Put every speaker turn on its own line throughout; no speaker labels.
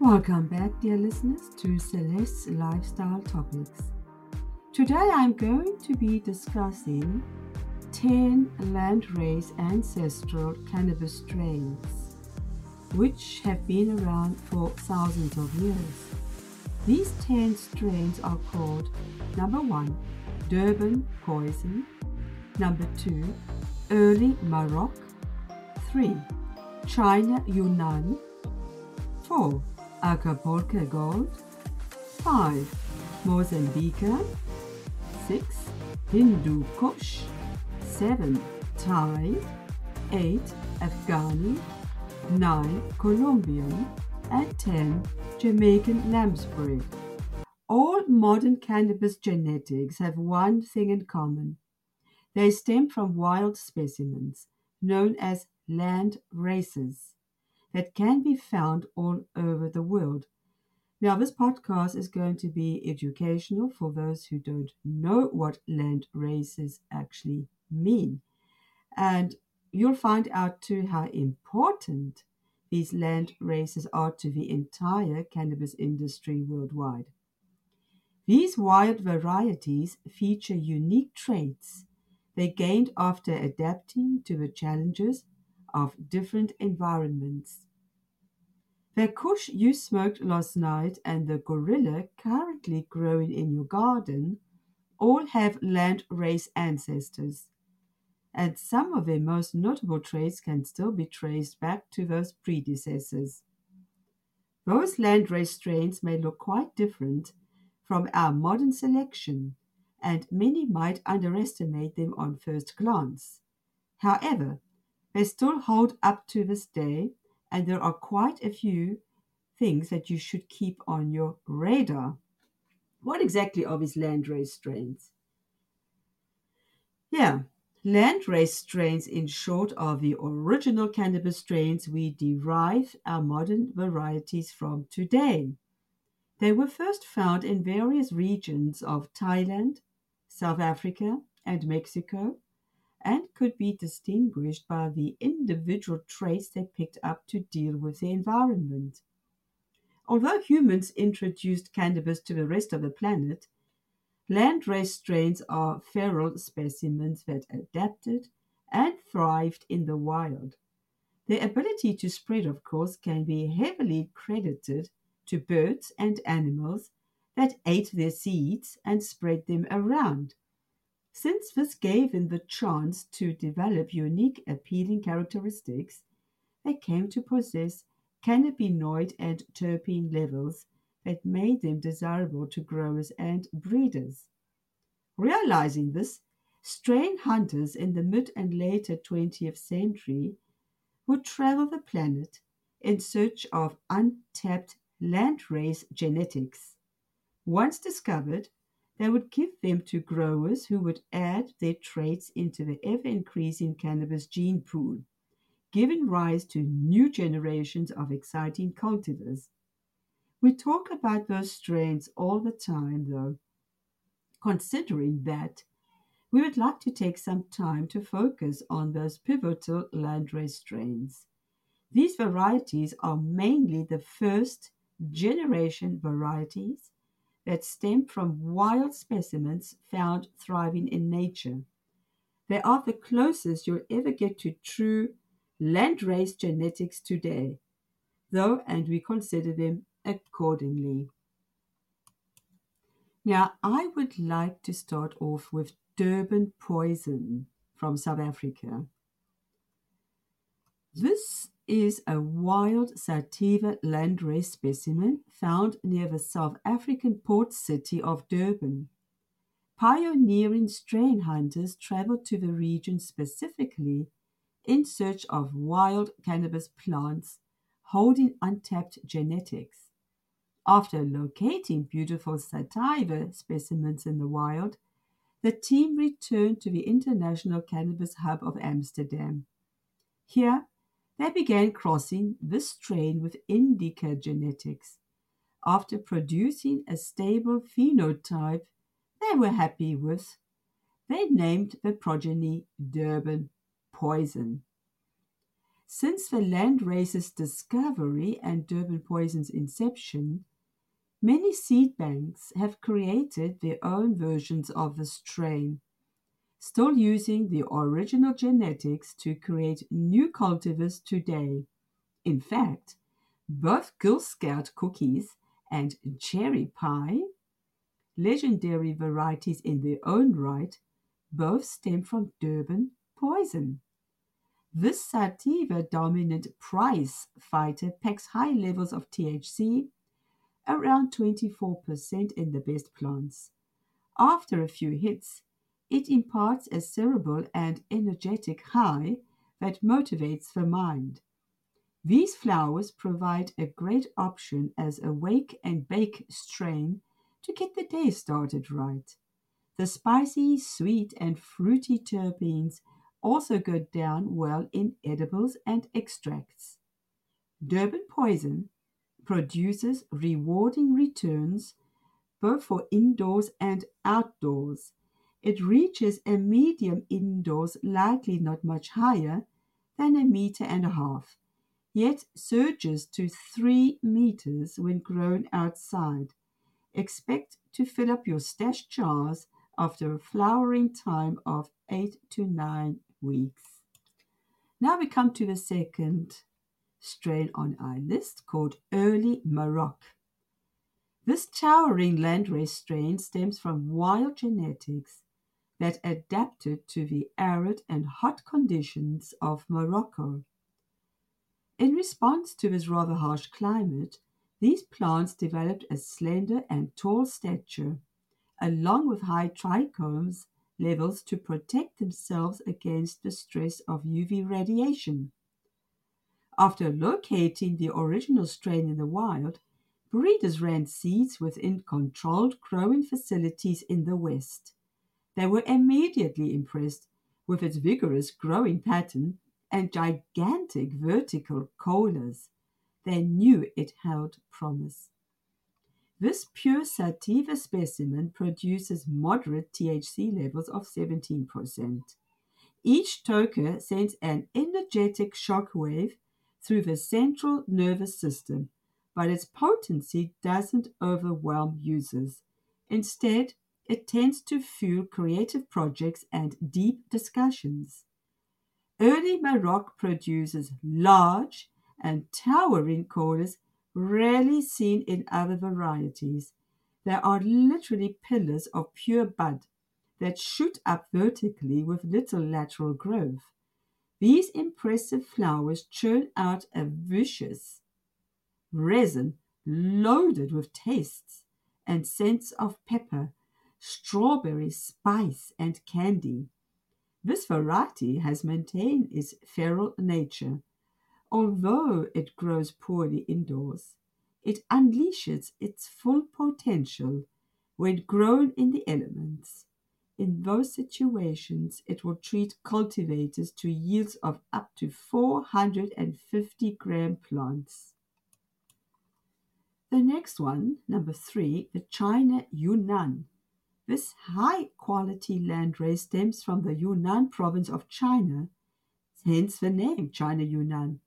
Welcome back, dear listeners, to Celeste's Lifestyle Topics. Today I'm going to be discussing 10 landrace ancestral cannabis strains, which have been around for thousands of years. These 10 strains are called number 1, Durban Poison, number 2, Early Maroc, 3, China Yunnan, 4, Acapulco Gold, 5, Mozambique, 6, Hindu Kush, 7, Thai, 8, Afghani, 9, Colombian, and 10, Jamaican lamb's bread. All modern cannabis genetics have one thing in common. They stem from wild specimens known as land races that can be found all over the world. Now, this podcast is going to be educational for those who don't know what land races actually mean. And you'll find out too how important these land races are to the entire cannabis industry worldwide. These wild varieties feature unique traits they gained after adapting to the challenges of different environments. The kush you smoked last night and the gorilla currently growing in your garden all have land race ancestors and some of their most notable traits can still be traced back to those predecessors. Those landrace strains may look quite different from our modern selection, and many might underestimate them on first glance. However, they still hold up to this day, and there are quite a few things that you should keep on your radar. What exactly are these landrace strains? Yeah, Landrace strains, in short, are the original cannabis strains we derive our modern varieties from today. They were first found in various regions of Thailand, South Africa, and Mexico, and could be distinguished by the individual traits they picked up to deal with the environment. Although humans introduced cannabis to the rest of the planet, Landrace strains are feral specimens that adapted and thrived in the wild. Their ability to spread, of course, can be heavily credited to birds and animals that ate their seeds and spread them around. Since this gave them the chance to develop unique appealing characteristics, they came to possess cannabinoid and terpene levels that made them desirable to growers and breeders. Realizing this, strain hunters in the mid and later 20th century would travel the planet in search of untapped landrace genetics. Once discovered, they would give them to growers who would add their traits into the ever increasing cannabis gene pool, giving rise to new generations of exciting cultivars. We talk about those strains all the time, though, considering that we would like to take some time to focus on those pivotal landrace strains. These varieties are mainly the first generation varieties that stem from wild specimens found thriving in nature. They are the closest you'll ever get to true landrace genetics today, though, and we consider them accordingly. Now, I would like to start off with Durban poison from South Africa. This is a wild sativa landrace specimen found near the South African port city of Durban. Pioneering strain hunters traveled to the region specifically in search of wild cannabis plants holding untapped genetics. After locating beautiful sativa specimens in the wild, the team returned to the International Cannabis Hub of Amsterdam. Here, they began crossing this strain with indica genetics. After producing a stable phenotype they were happy with, they named the progeny Durban Poison. Since the landrace's discovery and Durban poison's inception, many seed banks have created their own versions of the strain, still using the original genetics to create new cultivars today. In fact, both Girl Scout cookies and cherry pie, legendary varieties in their own right, both stem from Durban poison. This sativa dominant prize fighter packs high levels of THC, around 24% in the best plants. After a few hits, it imparts a cerebral and energetic high that motivates the mind. These flowers provide a great option as a wake and bake strain to get the day started right. The spicy, sweet, and fruity terpenes also go down well in edibles and extracts. Durban Poison produces rewarding returns both for indoors and outdoors. It reaches a medium indoors, likely not much higher than a meter and a half, yet surges to three meters when grown outside. Expect to fill up your stash jars after a flowering time of eight to nine weeks. Now we come to the second strain on our list called Early Maroc. This towering landrace strain stems from wild genetics that adapted to the arid and hot conditions of Morocco. In response to this rather harsh climate, these plants developed a slender and tall stature, along with high trichomes levels to protect themselves against the stress of UV radiation. After locating the original strain in the wild, breeders ran seeds within controlled growing facilities in the West. They were immediately impressed with its vigorous growing pattern and gigantic vertical colas. They knew it held promise. This pure sativa specimen produces moderate THC levels of 17%. Each toker sends an energetic shock wave through the central nervous system, but its potency doesn't overwhelm users. Instead, it tends to fuel creative projects and deep discussions. Early Maroc produces large and towering colas rarely seen in other varieties. They are literally pillars of pure bud that shoot up vertically with little lateral growth. These impressive flowers churn out a vicious resin loaded with tastes and scents of pepper, strawberry, spice, and candy. This variety has maintained its feral nature Although it grows poorly indoors, it unleashes its full potential when grown in the elements. In those situations, it will treat cultivators to yields of up to 450 gram plants. The next one, number three, the China Yunnan. This high quality landrace stems from the Yunnan province of China, hence the name China Yunnan.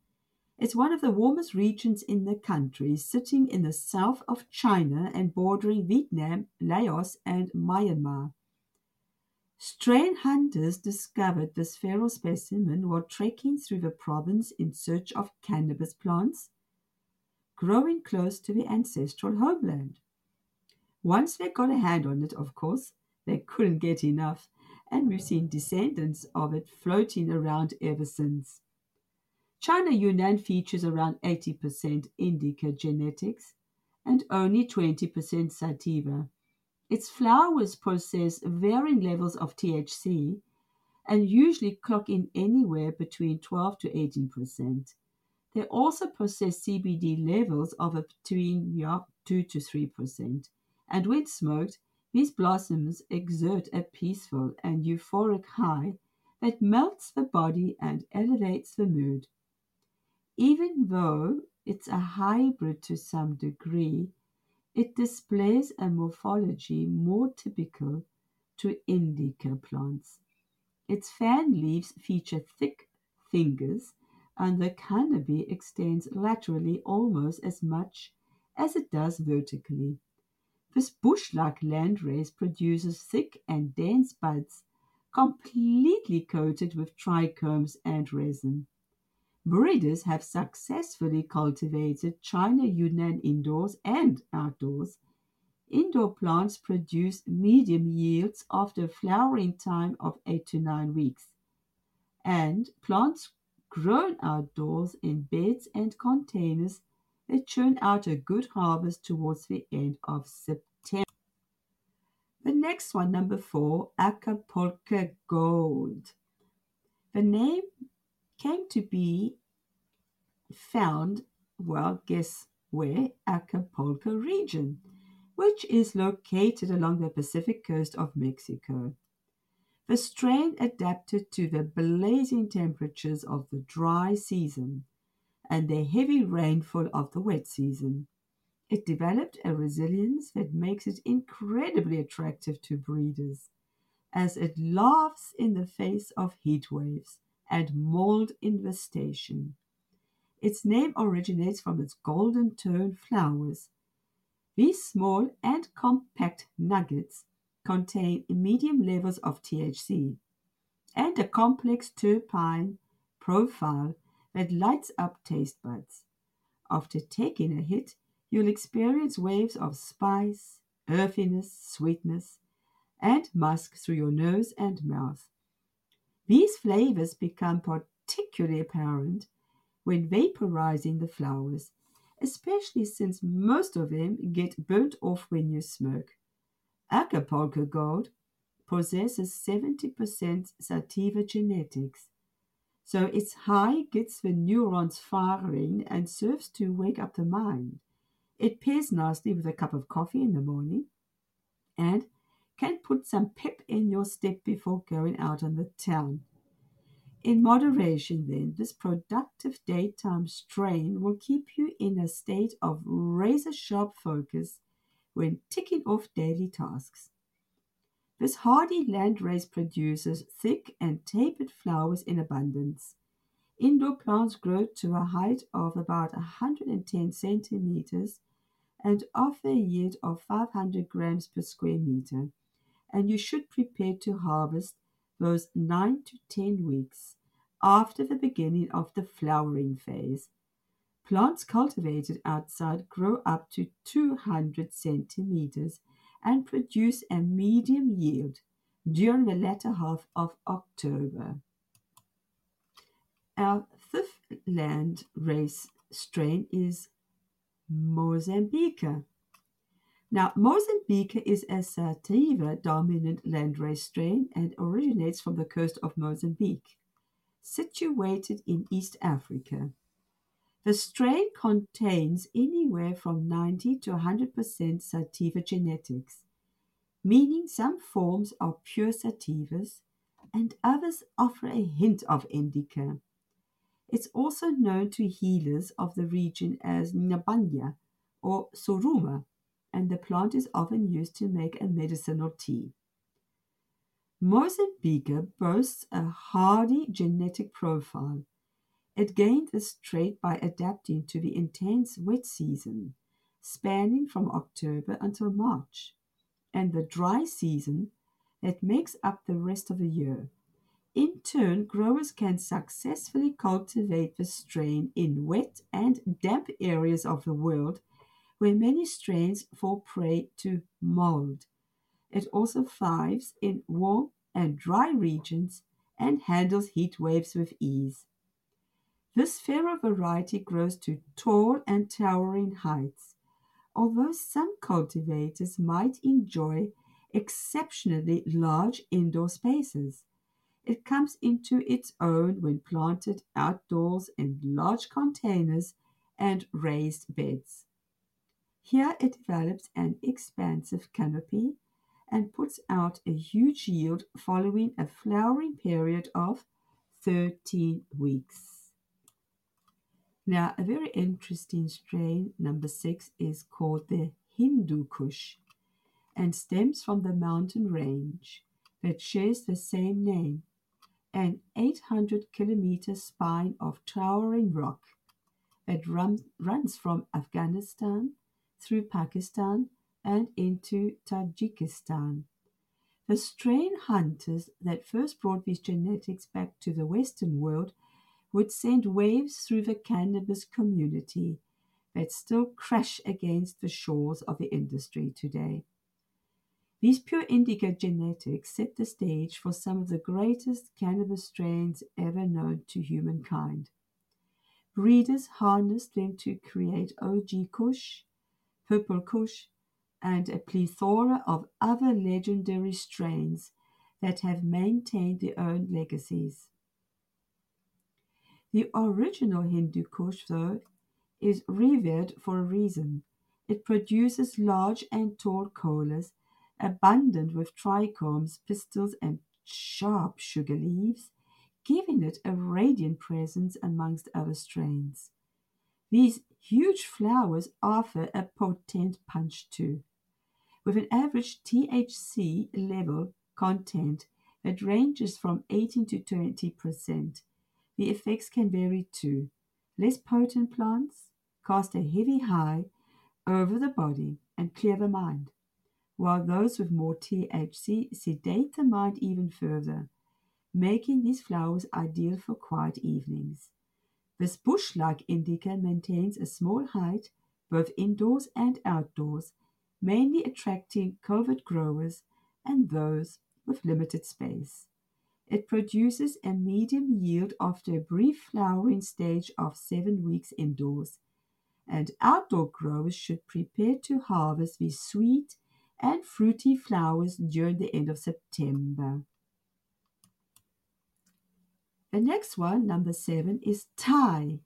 It's one of the warmest regions in the country, sitting in the south of China and bordering Vietnam, Laos, and Myanmar. Strain hunters discovered this feral specimen while trekking through the province in search of cannabis plants growing close to the ancestral homeland. Once they got a hand on it, of course, they couldn't get enough, and we've seen descendants of it floating around ever since. China Yunnan features around 80% indica genetics and only 20% sativa. Its flowers possess varying levels of THC and usually clock in anywhere between 12 to 18%. They also possess CBD levels of between yeah, 2 to 3%. And when smoked, these blossoms exert a peaceful and euphoric high that melts the body and elevates the mood. Even though it's a hybrid to some degree, it displays a morphology more typical to indica plants. Its fan leaves feature thick fingers, and the canopy extends laterally almost as much as it does vertically. This bush-like landrace produces thick and dense buds completely coated with trichomes and resin. Breeders have successfully cultivated China Yunnan indoors and outdoors. Indoor plants produce medium yields after a flowering time of 8 to 9 weeks, and plants grown outdoors in beds and containers that churn out a good harvest towards the end of September. The next one, number four, Acapulco Gold. The name came to be found, well, guess where? Acapulco region, which is located along the Pacific coast of Mexico. The strain adapted to the blazing temperatures of the dry season and the heavy rainfall of the wet season. It developed a resilience that makes it incredibly attractive to breeders, as it laughs in the face of heat waves and mold infestation. Its name originates from its golden tone flowers. These small and compact nuggets contain medium levels of THC and a complex terpene profile that lights up taste buds. After taking a hit, you'll experience waves of spice, earthiness, sweetness, and musk through your nose and mouth. These flavors become particularly apparent when vaporizing the flowers, especially since most of them get burnt off when you smoke. Acapulco gold possesses 70% sativa genetics, so its high gets the neurons firing and serves to wake up the mind. It pairs nicely with a cup of coffee in the morning and can put some pep in your step before going out on the town. In moderation, then, this productive daytime strain will keep you in a state of razor sharp focus when ticking off daily tasks. This hardy landrace produces thick and tapered flowers in abundance. Indoor plants grow to a height of about 110 centimeters and offer a yield of 500 grams per square meter, and you should prepare to harvest those 9 to 10 weeks after the beginning of the flowering phase. Plants cultivated outside grow up to 200 centimeters and produce a medium yield during the latter half of October. Our fifth land race strain is Mozambique. Now, Mozambique is a sativa dominant landrace strain and originates from the coast of Mozambique, situated in East Africa. The strain contains anywhere from 90 to 100% sativa genetics, meaning some forms are pure sativas and others offer a hint of indica. It's also known to healers of the region as Nyabanya or Soruma, and the plant is often used to make a medicinal tea. Mozambique boasts a hardy genetic profile. It gained this trait by adapting to the intense wet season, spanning from October until March, and the dry season that makes up the rest of the year. In turn, growers can successfully cultivate the strain in wet and damp areas of the world where many strains fall prey to mold. It also thrives in warm and dry regions and handles heat waves with ease. This fairer variety grows to tall and towering heights, although some cultivators might enjoy exceptionally large indoor spaces. It comes into its own when planted outdoors in large containers and raised beds. Here it develops an expansive canopy and puts out a huge yield following a flowering period of 13 weeks. Now, a very interesting strain, number six, is called the Hindu Kush and stems from the mountain range that shares the same name an 800 kilometer spine of towering rock that run, runs from Afghanistan through Pakistan and into Tajikistan. The strain hunters that first brought these genetics back to the Western world would send waves through the cannabis community that still crash against the shores of the industry today. These pure indica genetics set the stage for some of the greatest cannabis strains ever known to humankind. Breeders harnessed them to create OG Kush, Purple Kush, and a plethora of other legendary strains that have maintained their own legacies. The original Hindu Kush, though, is revered for a reason. It produces large and tall colas abundant with trichomes, pistils, and sharp sugar leaves, giving it a radiant presence amongst other strains. These huge flowers offer a potent punch too, with an average THC level content that ranges from 18 to 20 percent. The effects can vary too. Less potent plants cast a heavy high over the body and clear the mind while those with more THC sedate the mind even further, making these flowers ideal for quiet evenings. This bush-like indica maintains a small height both indoors and outdoors, mainly attracting covert growers and those with limited space. It produces a medium yield after a brief flowering stage of seven weeks indoors, and outdoor growers should prepare to harvest these sweet and fruity flowers during the end of September. The next one, number seven, is Thai.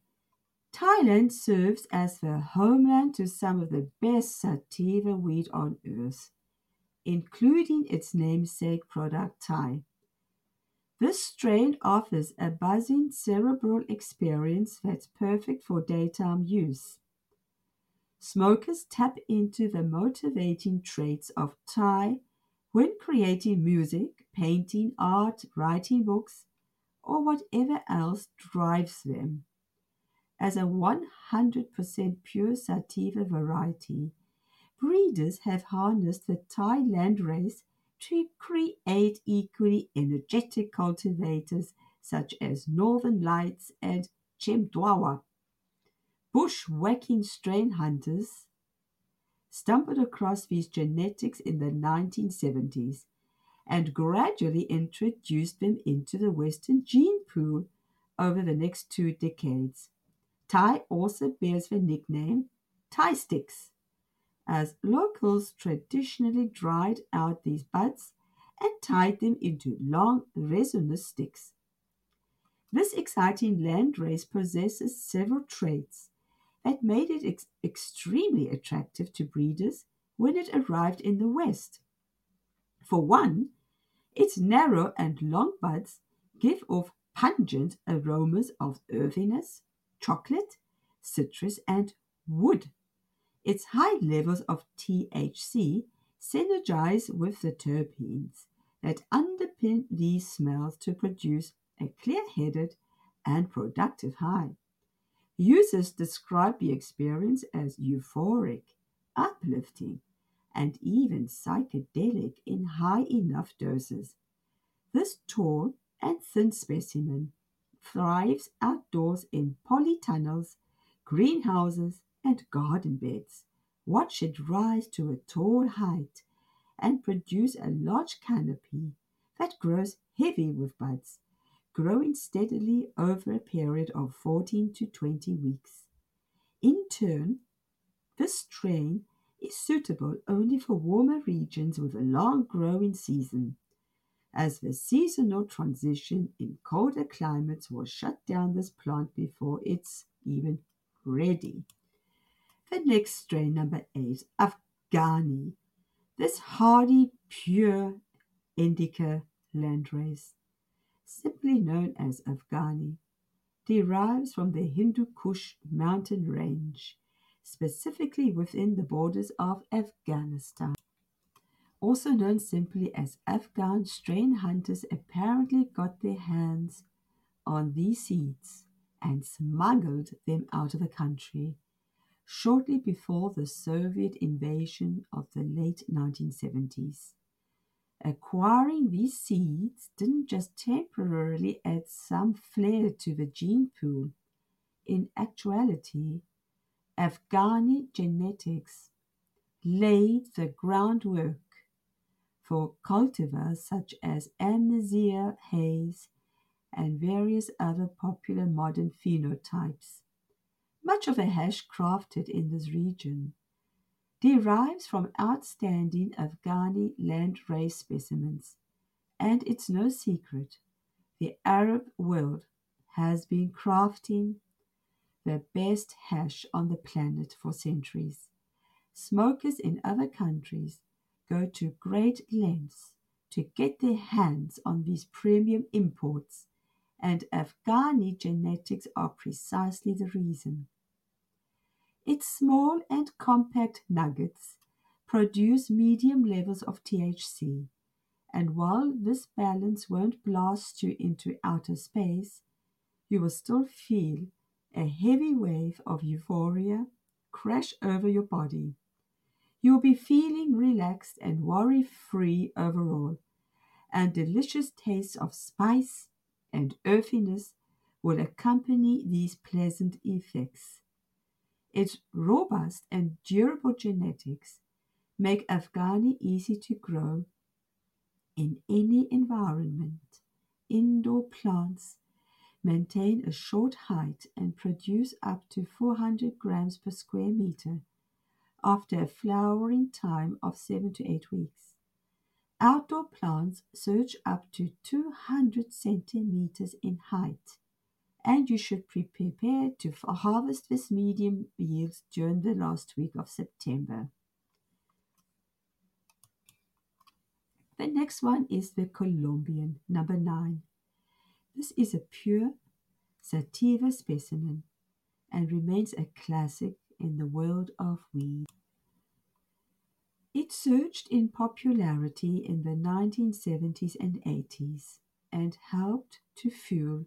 Thailand serves as the homeland to some of the best sativa weed on earth, including its namesake product Thai. This strain offers a buzzing cerebral experience that's perfect for daytime use. Smokers tap into the motivating traits of Thai when creating music, painting, art, writing books, or whatever else drives them. As a 100% pure sativa variety, breeders have harnessed the Thai landrace to create equally energetic cultivators such as Northern Lights and Chemdawg bushwhacking strain hunters stumbled across these genetics in the 1970s and gradually introduced them into the Western gene pool over the next two decades. Thai also bears the nickname Thai sticks, as locals traditionally dried out these buds and tied them into long resinous sticks. This exciting landrace possesses several traits that made it ex- extremely attractive to breeders when it arrived in the West. For one, its narrow and long buds give off pungent aromas of earthiness, chocolate, citrus, and wood. Its high levels of THC synergize with the terpenes that underpin these smells to produce a clear headed and productive high. Users describe the experience as euphoric, uplifting, and even psychedelic in high enough doses. This tall and thin specimen thrives outdoors in polytunnels, greenhouses, and garden beds. What should rise to a tall height and produce a large canopy that grows heavy with buds growing steadily over a period of 14 to 20 weeks. In turn, this strain is suitable only for warmer regions with a long growing season, as the seasonal transition in colder climates will shut down this plant before it's even ready. The next strain, number eight, Afghani. This hardy, pure indica landrace simply known as Afghani, derives from the Hindu Kush mountain range, specifically within the borders of Afghanistan. also known simply as Afghan strain hunters, apparently got their hands on these seeds and smuggled them out of the country shortly before the Soviet invasion of the late 1970s. Acquiring these seeds didn't just temporarily add some flair to the gene pool. In actuality, Afghani genetics laid the groundwork for cultivars such as Amnesia haze and various other popular modern phenotypes. Much of the hash crafted in this region derives from outstanding Afghani landrace specimens, and it's no secret the Arab world has been crafting the best hash on the planet for centuries. Smokers in other countries go to great lengths to get their hands on these premium imports, and Afghani genetics are precisely the reason. Its small and compact nuggets produce medium levels of THC, and while this balance won't blast you into outer space, you will still feel a heavy wave of euphoria crash over your body You'll be feeling relaxed and worry free overall, and delicious tastes of spice and earthiness will accompany these pleasant effects. Its robust and durable genetics make Afghani easy to grow in any environment. Indoor plants maintain a short height and produce up to 400 grams per square meter after a flowering time of 7 to 8 weeks. Outdoor plants surge up to 200 centimeters in height, and you should be prepared to harvest this medium yields during the last week of September. The next one is the Colombian, number 9. This is a pure sativa specimen and remains a classic in the world of weed. It surged in popularity in the 1970s and 80s and helped to fuel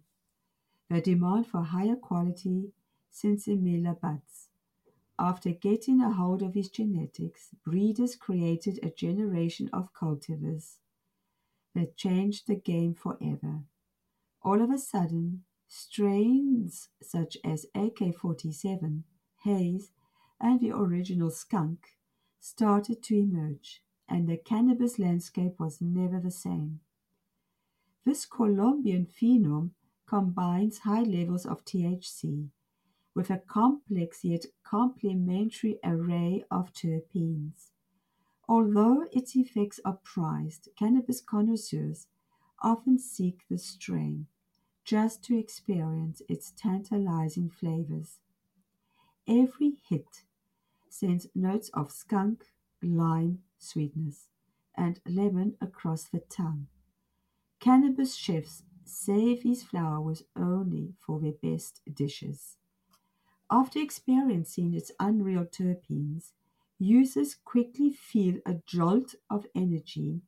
the demand for higher quality Sinsemilla buds. After getting a hold of his genetics, breeders created a generation of cultivars that changed the game forever. All of a sudden, strains such as AK 47, Haze, and the original skunk started to emerge, and the cannabis landscape was never the same. This Colombian phenom combines high levels of THC with a complex yet complementary array of terpenes. Although its effects are prized, cannabis connoisseurs often seek the strain just to experience its tantalizing flavors. Every hit sends notes of skunk, lime sweetness, and lemon across the tongue. Cannabis chefs save these flowers only for their best dishes. After experiencing its unreal terpenes, users quickly feel a jolt of energy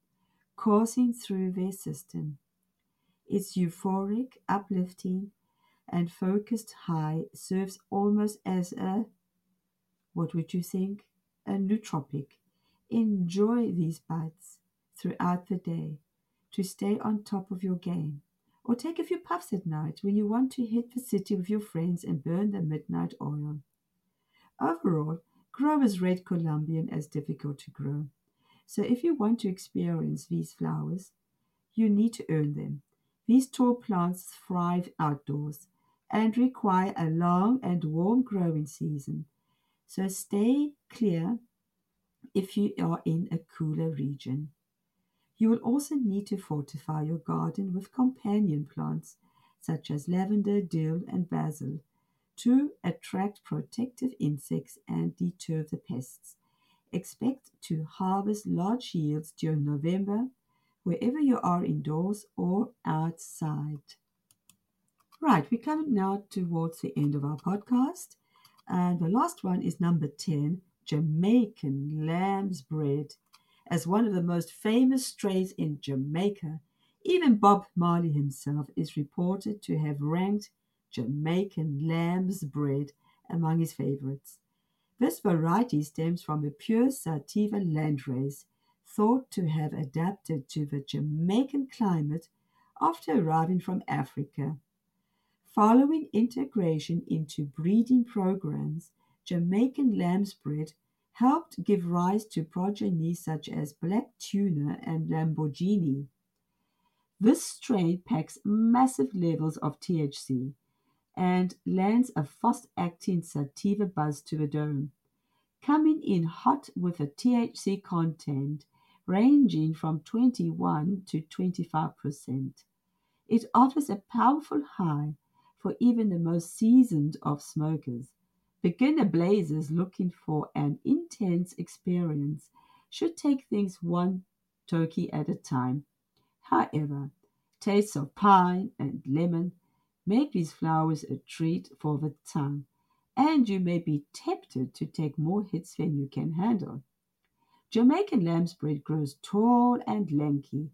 coursing through their system. Its euphoric, uplifting, and focused high serves almost as a what would you think? A nootropic. Enjoy these buds throughout the day to stay on top of your game. Or take a few puffs at night when you want to hit the city with your friends and burn the midnight oil. Overall, growers rate Colombian as difficult to grow. So if you want to experience these flowers, you need to earn them. These tall plants thrive outdoors and require a long and warm growing season so stay clear if you are in a cooler region. You will also need to fortify your garden with companion plants such as lavender, dill, and basil to attract protective insects and deter the pests. Expect to harvest large yields during November, wherever you are indoors or outside. Right, we're coming now towards the end of our podcast. And the last one is number 10 Jamaican lamb's bread. As one of the most famous strains in Jamaica. Even Bob Marley himself is reported to have ranked Jamaican lamb's bread among his favorites. This variety stems from a pure sativa landrace thought to have adapted to the Jamaican climate after arriving from Africa. Following integration into breeding programs, Jamaican lamb's bread helped give rise to progeny such as Black Tuna and Lamborghini. This strain packs massive levels of THC and lands a fast acting sativa buzz to the dome, coming in hot with a THC content ranging from 21 to 25%. It offers a powerful high for even the most seasoned of smokers. Beginner blazers looking for an intense experience should take things one turkey at a time. However, tastes of pine and lemon make these flowers a treat for the tongue, and you may be tempted to take more hits than you can handle. Jamaican lamb's bread grows tall and lanky.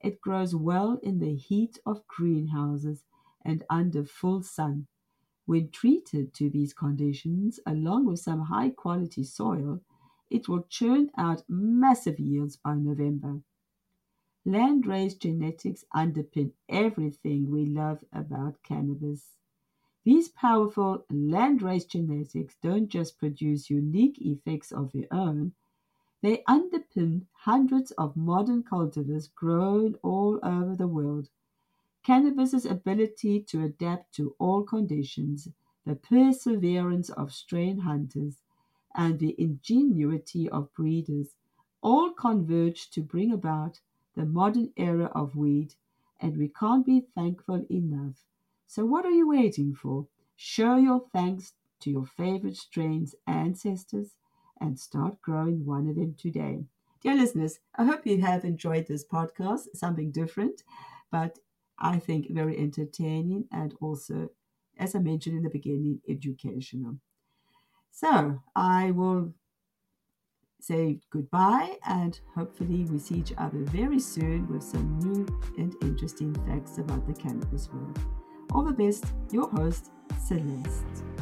It grows well in the heat of greenhouses and under full sun. When treated to these conditions, along with some high quality soil, it will churn out massive yields by November. Landrace genetics underpin everything we love about cannabis. These powerful landrace genetics don't just produce unique effects of their own, they underpin hundreds of modern cultivars grown all over the world. Cannabis's ability to adapt to all conditions, the perseverance of strain hunters, and the ingenuity of breeders all converge to bring about the modern era of weed, and we can't be thankful enough. So, what are you waiting for? Show your thanks to your favorite strain's ancestors and start growing one of them today. Dear listeners, I hope you have enjoyed this podcast, something different, but I think very entertaining and also, as I mentioned in the beginning, educational. So I will say goodbye and hopefully we see each other very soon with some new and interesting facts about the cannabis world. All the best, your host, Celeste.